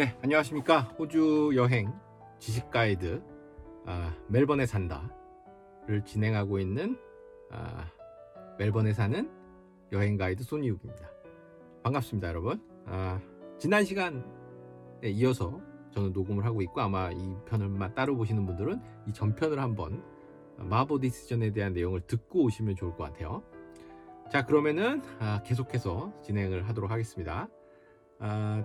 예, 안녕하십니까. 호주 여행 지식 가이드 아, 멜번에 산다를 진행하고 있는 아, 멜번에 사는 여행 가이드 손이욱입니다. 반갑습니다, 여러분. 아, 지난 시간에 이어서 저는 녹음을 하고 있고 아마 이 편을만 따로 보시는 분들은 이 전편을 한번 마보 디시전에 대한 내용을 듣고 오시면 좋을 것 같아요. 자, 그러면은 아, 계속해서 진행을 하도록 하겠습니다. 아,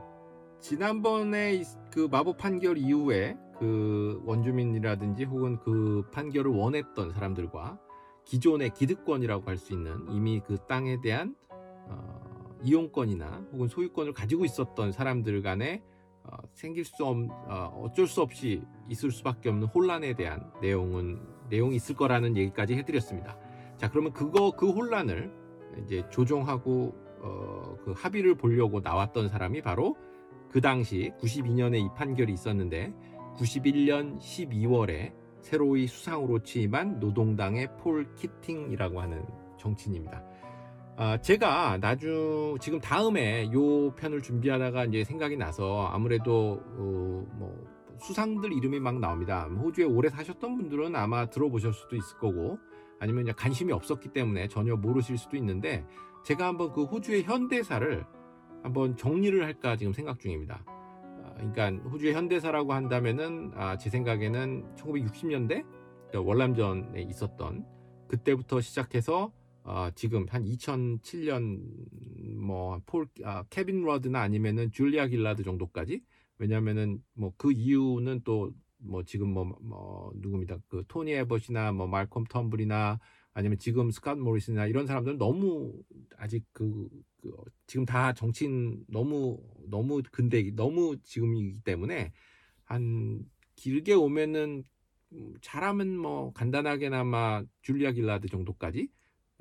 지난번에 그 마법 판결 이후에 그 원주민이라든지 혹은 그 판결을 원했던 사람들과 기존의 기득권이라고 할 수 있는 이미 그 땅에 대한 어, 이용권이나 혹은 소유권을 가지고 있었던 사람들 간에 어, 생길 수 없, 어, 어쩔 수 없이 있을 수밖에 없는 혼란에 대한 내용은 내용이 있을 거라는 얘기까지 해드렸습니다. 자, 그러면 그거 그 혼란을 이제 조정하고 어, 그 합의를 보려고 나왔던 사람이 바로 그 당시 92년에 이 판결이 있었는데 91년 12월에 새로이 수상으로 취임한 노동당의 폴 키팅이라고 하는 정치인입니다. 아, 제가 나중 지금 다음에 요 편을 준비하다가 이제 생각이 나서 아무래도 어, 뭐 수상들 이름이 막 나옵니다. 호주에 오래 사셨던 분들은 아마 들어보실 수도 있을 거고 아니면 관심이 없었기 때문에 전혀 모르실 수도 있는데 제가 한번 그 호주의 현대사를 한번 정리를 할까 지금 생각 중입니다. 그러니까 호주의 현대사라고 한다면은 아, 제 생각에는 1960년대? 그러니까 월남전에 있었던 그때부터 시작해서 아, 지금 한 2007년 뭐폴 아, 케빈 러드나 아니면은 줄리아 길라드 정도까지? 왜냐면은 뭐 그 이유는 또 뭐 지금 뭐, 뭐 누굽니다 그 토니 에버시나 뭐 말콤 텀블이나 아니면 지금 스캇 모리스나 이런 사람들은 너무 아직 그, 그 지금 다 정치인 너무 너무 근대 너무 지금이기 때문에 한 길게 오면은 잘하면 뭐 간단하게나마 줄리아 길라드 정도까지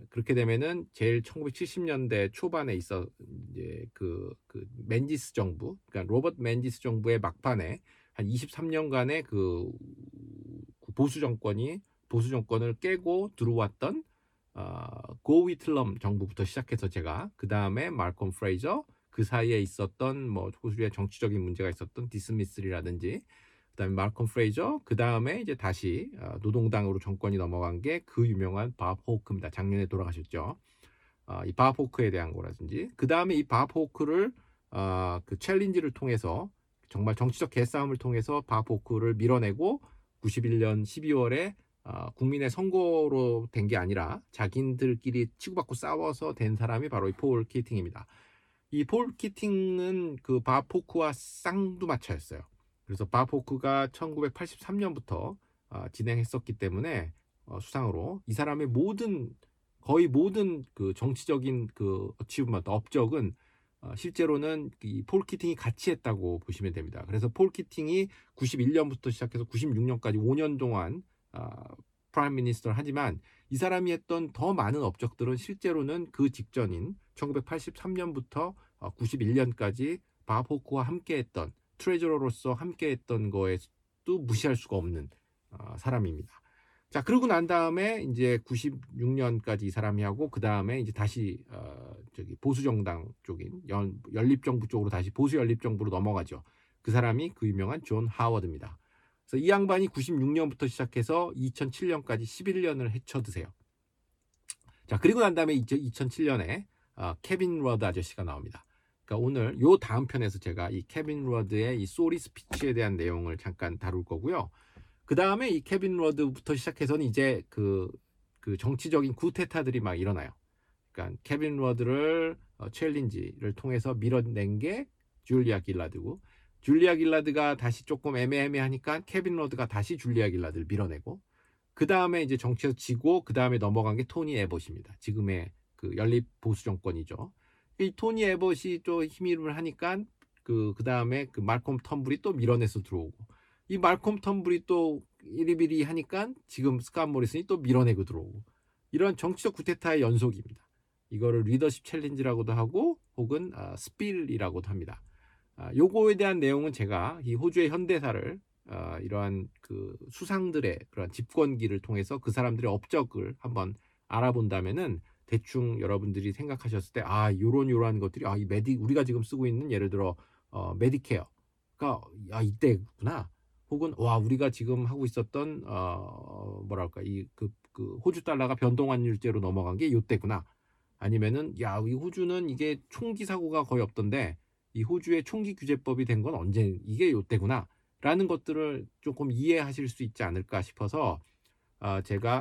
그렇게 되면은 제일 1970년대 초반에 있어 이제 그, 그 맨지스 정부 그러니까 로버트 맨지스 정부의 막판에 한 23년간의 그 보수 정권이 보수 정권을 깨고 들어왔던 어, 고 위틀럼 정부부터 시작해서 제가 그 다음에 말콤 프레이저 그 사이에 있었던 뭐 호주의 정치적인 문제가 있었던 디스미스리라든지 그다음에 말콤 프레이저 그 다음에 이제 다시 어, 노동당으로 정권이 넘어간 게 그 유명한 밥 호크입니다. 작년에 돌아가셨죠. 어, 이밥 호크에 대한 거라든지 그 다음에 이밥 호크를 어, 그 챌린지를 통해서 정말 정치적 개싸움을 통해서 밥 호크를 밀어내고 91년 12월에 어, 국민의 선거로 된 게 아니라 자기들끼리 치고받고 싸워서 된 사람이 바로 이 폴 키팅입니다. 이 폴 키팅은 그 바포크와 쌍두마차였어요. 그래서 바포크가 1983년부터 어, 진행했었기 때문에 어, 수상으로 이 사람의 모든 거의 모든 그 정치적인 그 achievement 업적은 어, 실제로는 이 폴 키팅이 같이 했다고 보시면 됩니다. 그래서 폴 키팅이 91년부터 시작해서 96년까지 5년 동안 어, prime minister를 하지만 이 사람이 했던 더 많은 업적들은 실제로는 그 직전인 1983년부터 91년까지 밥 호크와 함께했던 treasurer로서 함께했던 거에도 무시할 수가 없는 어, 사람입니다. 자 그러고 난 다음에 이제 96년까지 이 사람이 하고 그 다음에 이제 다시 어, 저기 보수 정당 쪽인 연, 연립 정부 쪽으로 다시 보수 연립 정부로 넘어가죠. 그 사람이 그 유명한 존 하워드입니다. 그래서 이 양반이 96년부터 시작해서 2007년까지 11년을 헤쳐드세요. 자, 그리고 난 다음에 2007년에 어, 케빈 러드 아저씨가 나옵니다. 그러니까 오늘 요 다음 편에서 제가 이 케빈 러드의 이 sorry speech에 대한 내용을 잠깐 다룰 거고요. 그 다음에 이 케빈 러드부터 시작해서는 이제 그, 그 정치적인 쿠데타들이 막 일어나요. 그러니까 케빈 러드를 어, challenge를 통해서 밀어낸 게 줄리아 길라드고 줄리아 길라드가 다시 조금 애매애매하니까 케빈 러드가 다시 줄리아 길라드를 밀어내고 그 다음에 이제 정치에서 지고 그 다음에 넘어간 게 토니 애벗입니다. 지금의 그 연립 보수 정권이죠. 이 토니 애벗이 또 희미하니까 그, 그 다음에 그 말콤 턴불이 또 밀어내서 들어오고 이 말콤 턴불이 또 비리비리 하니까 지금 스캇 모리슨이 또 밀어내고 들어오고 이런 정치적 쿠데타의 연속입니다. 이거를 leadership challenge라고도 하고 혹은 어, spill이라고도 합니다. 아, 요거에 대한 내용은 제가 이 호주의 현대사를 어, 이러한 그 수상들의 그런 집권기를 통해서 그 사람들의 업적을 한번 알아본다면은 대충 여러분들이 생각하셨을 때 아 요런 요런 것들이 아이 메디 우리가 지금 쓰고 있는 예를 들어 어, 메디케어 야 이때구나. 혹은 와 우리가 지금 하고 있었던 어 뭐랄까 이그 그 호주 달러가 변동환율제로 넘어간 게 이때구나. 아니면은 야 이 호주는 이게 총기 사고가 거의 없던데 이 호주의 총기 규제법이 된 건 언제 이게 이때구나. 라는 것들을 조금 이해하실 수 있지 않을까 싶어서 어, 제가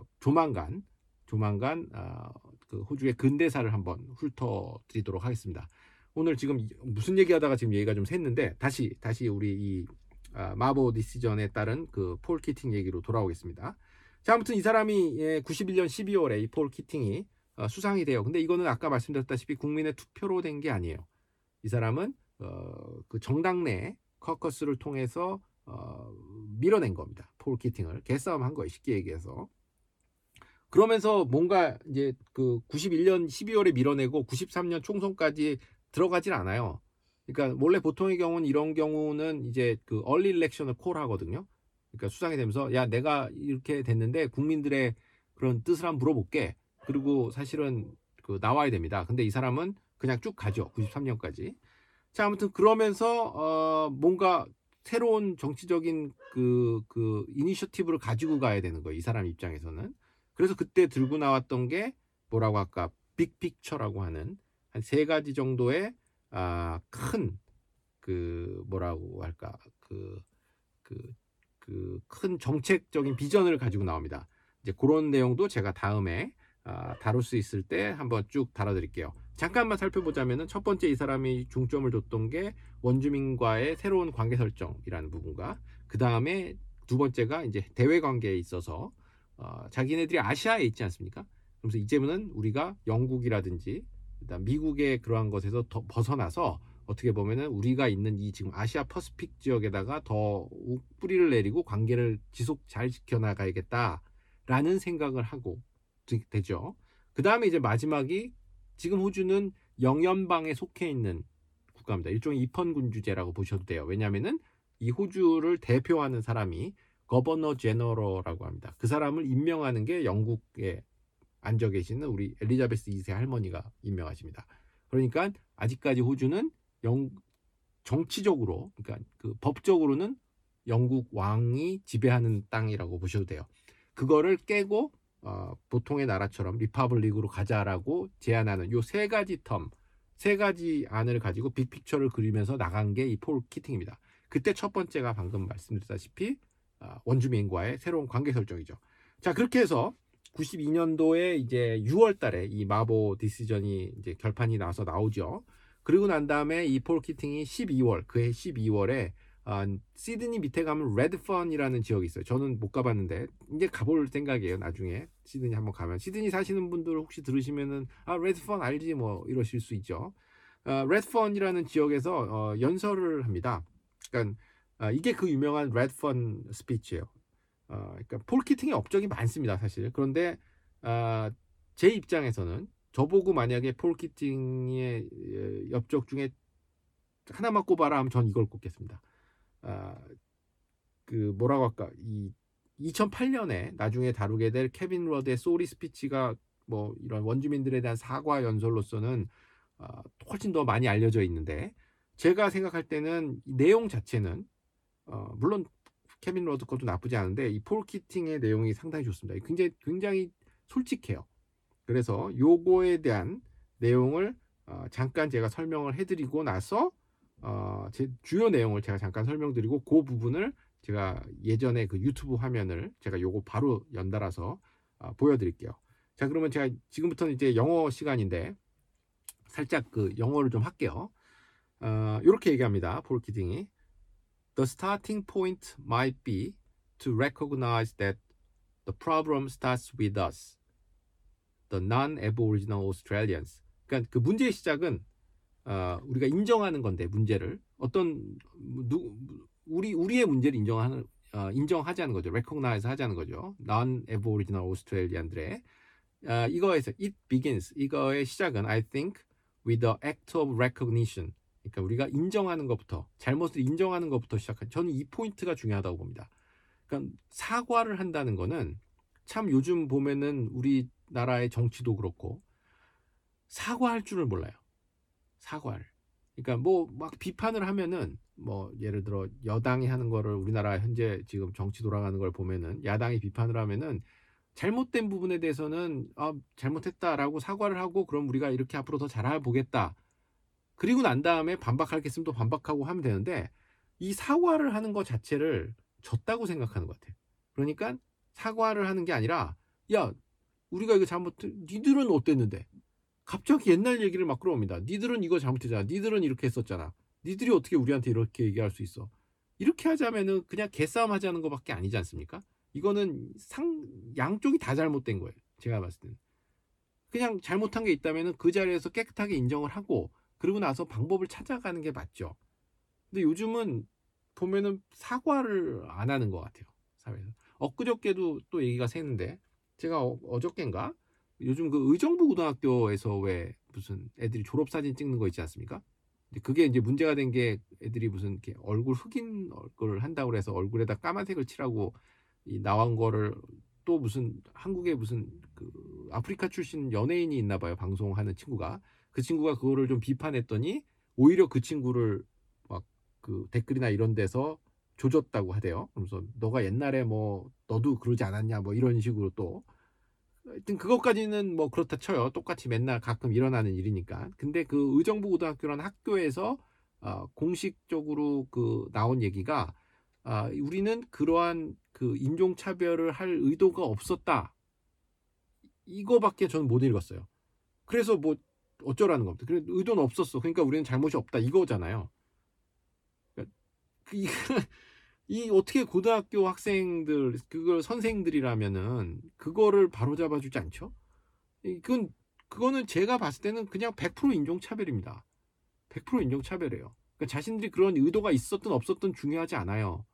어, 조만간 조만간 어, 그 호주의 근대사를 한번 훑어드리도록 하겠습니다. 오늘 지금 무슨 얘기하다가 지금 얘기가 좀 샜는데 다시 다시 우리 이 아, 마보 decision에 따른 그 폴 키팅 얘기로 돌아오겠습니다. 자 아무튼 이 사람이 예, 91년 12월에 이 폴 키팅이 어, 수상이 돼요. 근데 이거는 아까 말씀드렸다시피 국민의 투표로 된 게 아니에요. 이 사람은 어, 그 정당 내 caucus를 통해서 어, 밀어낸 겁니다. 폴 키팅을 개싸움 한 거예요. 쉽게 얘기해서. 그러면서 뭔가 이제 그 91년 12월에 밀어내고 93년 총선까지 들어가질 않아요. 그러니까 원래 보통의 경우는 이런 경우는 이제 그 얼리 일렉션을 콜 하거든요. 그러니까 수상이 되면서 야 내가 이렇게 됐는데 국민들의 그런 뜻을 한번 물어볼게. 그리고 사실은 그 나와야 됩니다. 근데 이 사람은 그냥 쭉 가죠. 93년까지. 자 아무튼 그러면서 어 뭔가 새로운 정치적인 그, 그, 이니셔티브를 가지고 가야 되는 거예요. 이 사람 입장에서는. 그래서 그때 들고 나왔던 게 뭐라고 할까? 빅픽처라고 하는 한 세 가지 정도의 아, 큰, 그, 뭐라고 할까? 그, 그, 그, 큰 정책적인 비전을 가지고 나옵니다. 이제 그런 내용도 제가 다음에 아, 다룰 수 있을 때 한번 쭉 다뤄드릴게요. 잠깐만 살펴보자면은 첫 번째 이 사람이 중점을 줬던 게 원주민과의 새로운 관계 설정이라는 부분과 그 다음에 두 번째가 이제 대외 관계에 있어서 어, 자기네들이 아시아에 있지 않습니까? 그래서 이제는 우리가 영국이라든지 그다음 미국의 그러한 것에서 더 벗어나서 어떻게 보면은 우리가 있는 이 지금 아시아 퍼스픽 지역에다가 더 뿌리를 내리고 관계를 지속 잘 지켜나가야겠다라는 생각을 하고 되죠. 그 다음에 이제 마지막이 지금 호주는 영연방에 속해 있는 국가입니다. 일종의 입헌군주제라고 보셔도 돼요. 왜냐하면은 이 호주를 대표하는 사람이 governor general라고 합니다. 그 사람을 임명하는 게 영국에 앉아 계시는 우리 엘리자베스 2세 할머니가 임명하십니다. 그러니까 아직까지 호주는 영 정치적으로 그러니까 그 법적으로는 영국 왕이 지배하는 땅이라고 보셔도 돼요. 그거를 깨고 어, 보통의 나라처럼 republic으로 가자라고 제안하는 요 세 가지 term, 세 가지 안을 가지고 big picture를 그리면서 나간 게 이 폴 키팅입니다. 그때 첫 번째가 방금 말씀드렸다시피 어, 원주민과의 새로운 관계 설정이죠. 자 그렇게 해서 92년도에 이제 6월 달에 이 마보 decision이 이제 결판이 나서 나오죠. 그리고 난 다음에 이 폴 키팅이 12월, 그해 12월에 아, 시드니 밑에 가면 레드펀이라는 지역이 있어요. 저는 못 가봤는데 이제 가볼 생각이에요. 나중에 시드니 한번 가면 시드니 사시는 분들 혹시 들으시면은 아 레드펀 알지 뭐 이러실 수 있죠. 아, 레드펀이라는 지역에서 어, 연설을 합니다. 그러니까 아, 이게 그 유명한 레드펀 speech예요. 어, 그러니까 폴 키팅의 업적이 많습니다, 사실. 그런데 아, 제 입장에서는 저보고 만약에 폴 키팅의 업적 중에 하나만 꼽아라 하면 전 이걸 꼽겠습니다. 아, 그 뭐라고 할까 이 2008년에 나중에 다루게 될 케빈 러드의 sorry speech가 뭐 이런 원주민들에 대한 사과 연설로서는 어, 훨씬 더 많이 알려져 있는데 제가 생각할 때는 내용 자체는 어, 물론 케빈 러드 것도 나쁘지 않은데 이 폴 키팅의 내용이 상당히 좋습니다. 굉장히 굉장히 솔직해요. 그래서 요거에 대한 내용을 어, 잠깐 제가 설명을 해드리고 나서 어, 제 주요 내용을 제가 잠깐 설명드리고 그 부분을 제가 예전에 그 유튜브 화면을 제가 요거 바로 연달아서 어, 보여드릴게요. 자 그러면 제가 지금부터는 이제 영어 시간인데 살짝 그 영어를 좀 할게요. 어, 이렇게 얘기합니다. 폴 키딩이 The starting point might be to recognize that the problem starts with us, the non-Aboriginal Australians. 그러니까 그 문제의 시작은 어, 우리가 인정하는 건데 문제를 어떤 누, 우리 우리의 문제를 인정하는 어, 인정하자는 거죠. recognize 하자는 거죠. non-aboriginal australian들의 어, 이거에서 it begins 이거의 시작은 I think with the act of recognition. 그러니까 우리가 인정하는 것부터 잘못을 인정하는 것부터 시작한 저는 이 포인트가 중요하다고 봅니다. 그러니까 사과를 한다는 거는 참 요즘 보면은 우리나라의 정치도 그렇고 사과할 줄을 몰라요. 사과를. 그러니까 뭐 막 비판을 하면은 뭐 예를 들어 여당이 하는 거를 우리나라 현재 지금 정치 돌아가는 걸 보면은 야당이 비판을 하면은 잘못된 부분에 대해서는 아, 잘못했다라고 사과를 하고 그럼 우리가 이렇게 앞으로 더 잘해보겠다. 그리고 난 다음에 반박할 게 있으면 또 반박하고 하면 되는데 이 사과를 하는 것 자체를 졌다고 생각하는 것 같아요. 그러니까 사과를 하는 게 아니라 야 우리가 이거 잘못 니들은 어땠는데 갑자기 옛날 얘기를 막 끌어옵니다. 니들은 이거 잘못했잖아. 니들은 이렇게 했었잖아. 니들이 어떻게 우리한테 이렇게 얘기할 수 있어? 이렇게 하자면은 그냥 개싸움 하자는 것밖에 아니지 않습니까? 이거는 상 양쪽이 다 잘못된 거예요. 제가 봤을 때는. 그냥 잘못한 게 있다면은 그 자리에서 깨끗하게 인정을 하고 그러고 나서 방법을 찾아가는 게 맞죠. 근데 요즘은 보면은 사과를 안 하는 것 같아요. 사회에서. 엊그저께도 또 얘기가 새는데 제가 어, 어저께인가 요즘 그 의정부 고등학교에서 왜 무슨 애들이 졸업 사진 찍는 거 있지 않습니까? 그게 이제 문제가 된 게 애들이 무슨 이렇게 얼굴 흑인 얼굴을 한다고 그래서 얼굴에다 까만색을 칠하고 이 나온 거를 또 무슨 한국에 무슨 그 아프리카 출신 연예인이 있나 봐요. 방송하는 친구가. 그 친구가 그거를 좀 비판했더니 오히려 그 친구를 막 그 댓글이나 이런 데서 조졌다고 하대요. 그래서 너가 옛날에 뭐 너도 그러지 않았냐 뭐 이런 식으로 또 하여튼 그것까지는 뭐 그렇다 쳐요. 똑같이 맨날 가끔 일어나는 일이니까. 근데 그 의정부 고등학교라는 학교에서 어, 공식적으로 그 나온 얘기가 아, 우리는 그러한 그 인종 차별을 할 의도가 없었다. 이거밖에 저는 못 읽었어요. 그래서 뭐 어쩌라는 겁니다. 그래 의도는 없었어. 그러니까 우리는 잘못이 없다. 이거잖아요. 그러니까 그 이 어떻게 고등학교 학생들 그걸 선생들이라면은 그거를 바로 잡아 주지 않죠? 그건 그거는 제가 봤을 때는 그냥 100% 인종차별입니다. 100% 인종차별이에요. 그러니까 자신들이 그런 의도가 있었든 없었든 중요하지 않아요.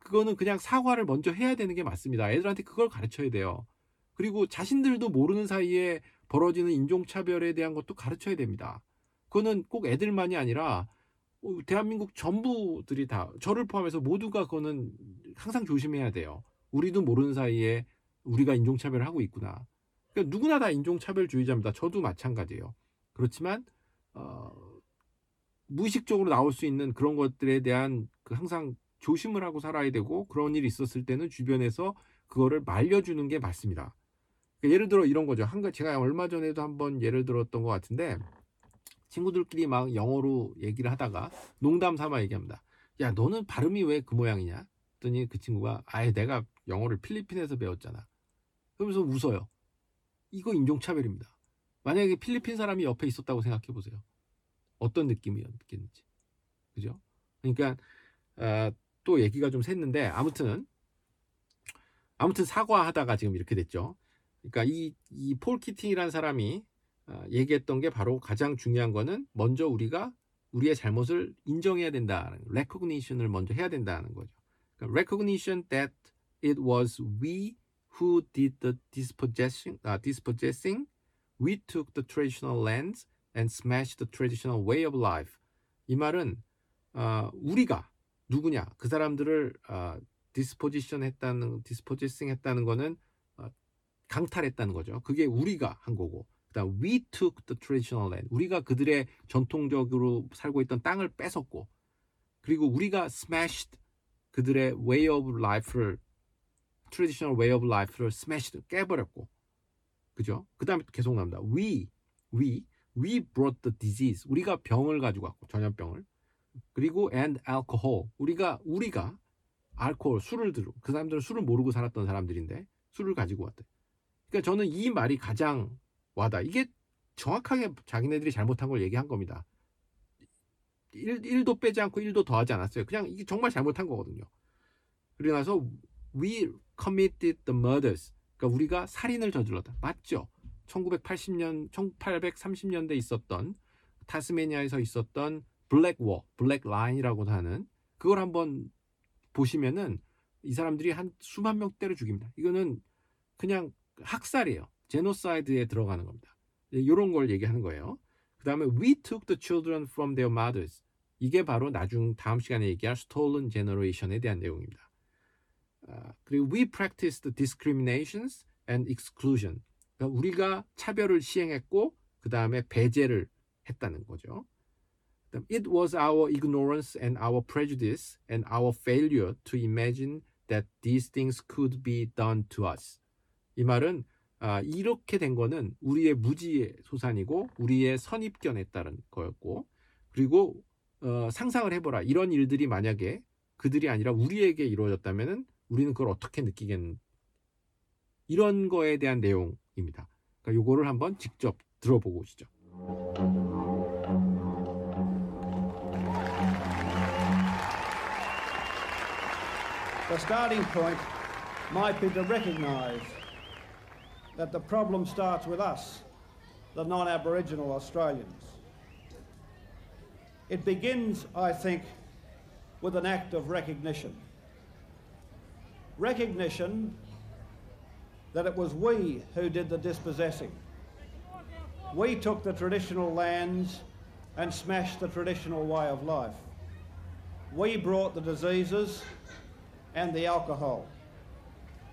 그거는 그냥 사과를 먼저 해야 되는 게 맞습니다. 애들한테 그걸 가르쳐야 돼요. 그리고 자신들도 모르는 사이에 벌어지는 인종차별에 대한 것도 가르쳐야 됩니다. 그거는 꼭 애들만이 아니라 어, 대한민국 전부들이 다 저를 포함해서 모두가 그거는 항상 조심해야 돼요. 우리도 모르는 사이에 우리가 인종차별을 하고 있구나. 그러니까 누구나 다 인종차별주의자입니다. 저도 마찬가지예요. 그렇지만 어, 무의식적으로 나올 수 있는 그런 것들에 대한 그 항상 조심을 하고 살아야 되고 그런 일이 있었을 때는 주변에서 그거를 말려주는 게 맞습니다. 그러니까 예를 들어 이런 거죠. 한 제가 얼마 전에도 한번 예를 들었던 것 같은데 친구들끼리 막 영어로 얘기를 하다가 농담 삼아 얘기합니다. 야, 너는 발음이 왜 그 모양이냐? 했더니 그 친구가 아예 내가 영어를 필리핀에서 배웠잖아. 그러면서 웃어요. 이거 인종차별입니다. 만약에 필리핀 사람이 옆에 있었다고 생각해 보세요. 어떤 느낌이었겠는지. 그죠? 그러니까 어, 또 얘기가 좀 샜는데 아무튼 아무튼 사과하다가 지금 이렇게 됐죠. 그러니까 이 이 폴 키팅이라는 사람이 어, 얘기했던 게 바로 가장 중요한 거는 먼저 우리가 우리의 잘못을 인정해야 된다는 recognition을 먼저 해야 된다는 거죠. 그러니까 recognition that it was we who did the dispossessing, uh, dispossessing. We took the traditional lands and smashed the traditional way of life. 이 말은 어, 우리가 누구냐 그 사람들을 어, disposition 했다는 dispossessing 했다는 거는 어, 강탈했다는 거죠. 그게 우리가 한 거고 그다음 we took the traditional land. 우리가 그들의 전통적으로 살고 있던 땅을 뺏었고 그리고 우리가 smashed 그들의 way of life를 traditional way of life를 smashed 깨버렸고 그죠? 그 다음에 계속 나옵니다. we we we brought the disease. 우리가 병을 가지고 왔고 전염병을 그리고 and alcohol. 우리가 우리가 알코올 술을 들고 그 사람들은 술을 모르고 살았던 사람들인데 술을 가지고 왔대. 그러니까 저는 이 말이 가장 와다. 이게 정확하게 자기네들이 잘못한 걸 얘기한 겁니다. 1, 1도 빼지 않고 1도 더하지 않았어요. 그냥 이게 정말 잘못한 거거든요. 그리고 나서 we committed the murders. 그러니까 우리가 살인을 저질렀다. 맞죠? 1980년, 1830년대 있었던 타스메니아에서 있었던 Black War, Black Line이라고 하는 그걸 한번 보시면은 이 사람들이 한 수만 명 때려 죽입니다. 이거는 그냥 학살이에요. genocide에 들어가는 겁니다. 이런 걸 얘기하는 거예요. 그 다음에 we took the children from their mothers. 이게 바로 나중 다음 시간에 얘기할 stolen generation에 대한 내용입니다. 아, 그리고 we practiced discriminations and exclusion. 그러니까 우리가 차별을 시행했고 그 다음에 배제를 했다는 거죠. It was our ignorance and our prejudice and our failure to imagine that these things could be done to us. 이 말은 아, 이렇게 된 거는 우리의 무지의 소산이고 우리의 선입견에 따른 거였고 그리고 어, 상상을 해보라 이런 일들이 만약에 그들이 아니라 우리에게 이루어졌다면은 우리는 그걸 어떻게 느끼겠는 이런 거에 대한 내용입니다. 그러니까 요거를 한번 직접 들어보고 오시죠. The starting point might be to recognise that the problem starts with us, the non Aboriginal Australians. It begins, I think, with an act of recognition. Recognition that it was we who did the dispossessing. We took the traditional lands and smashed the traditional way of life. We brought the diseases and the alcohol.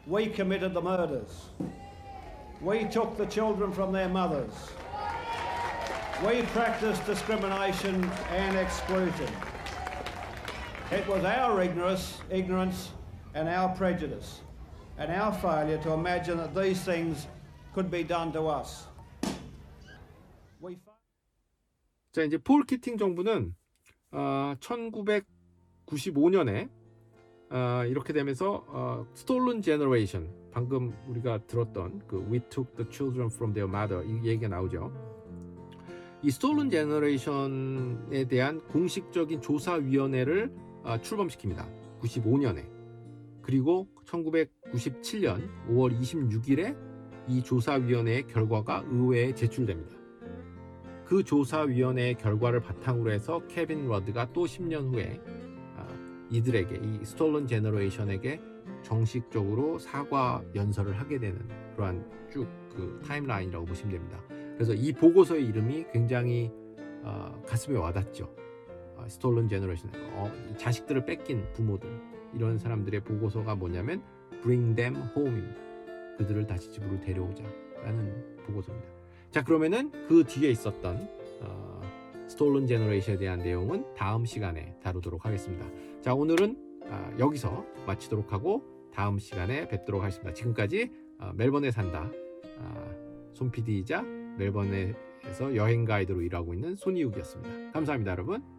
We committed the murders. We took the children from their mothers. We practiced discrimination and exclusion. It was our ignorance, ignorance and our prejudice and our failure to imagine that these things could be done to us. We 자 이제 폴 키팅 정부는 어, 1995년에 어, 이렇게 되면서 어, Stolen Generation 방금 우리가 들었던 그 We Took the Children from Their Mother 이 얘기가 나오죠. 이 Stolen Generation에 대한 공식적인 조사위원회를 어, 출범시킵니다. 95년에 그리고 1997년 5월 26일에 이 조사위원회의 결과가 의회에 제출됩니다. 그 조사위원회의 결과를 바탕으로 해서 케빈 러드가 또 10년 후에 아, 이들에게 이 스톨런 제너레이션에게 정식적으로 사과 연설을 하게 되는 그러한 쭉 그 타임라인이라고 보시면 됩니다. 그래서 이 보고서의 이름이 굉장히 어, 가슴에 와닿죠. 어, Stolen Generation, 어, 이 자식들을 뺏긴 부모들 이런 사람들의 보고서가 뭐냐면 Bring Them Home입니다. 그들을 다시 집으로 데려오자라는 보고서입니다. 자 그러면은 그 뒤에 있었던 어, Stolen Generation에 대한 내용은 다음 시간에 다루도록 하겠습니다. 자 오늘은 아, 여기서 마치도록 하고 다음 시간에 뵙도록 하겠습니다. 지금까지 어, 멜번에 산다 아, 손 PD이자 멜번에서 여행 가이드로 일하고 있는 손이욱이었습니다. 감사합니다, 여러분.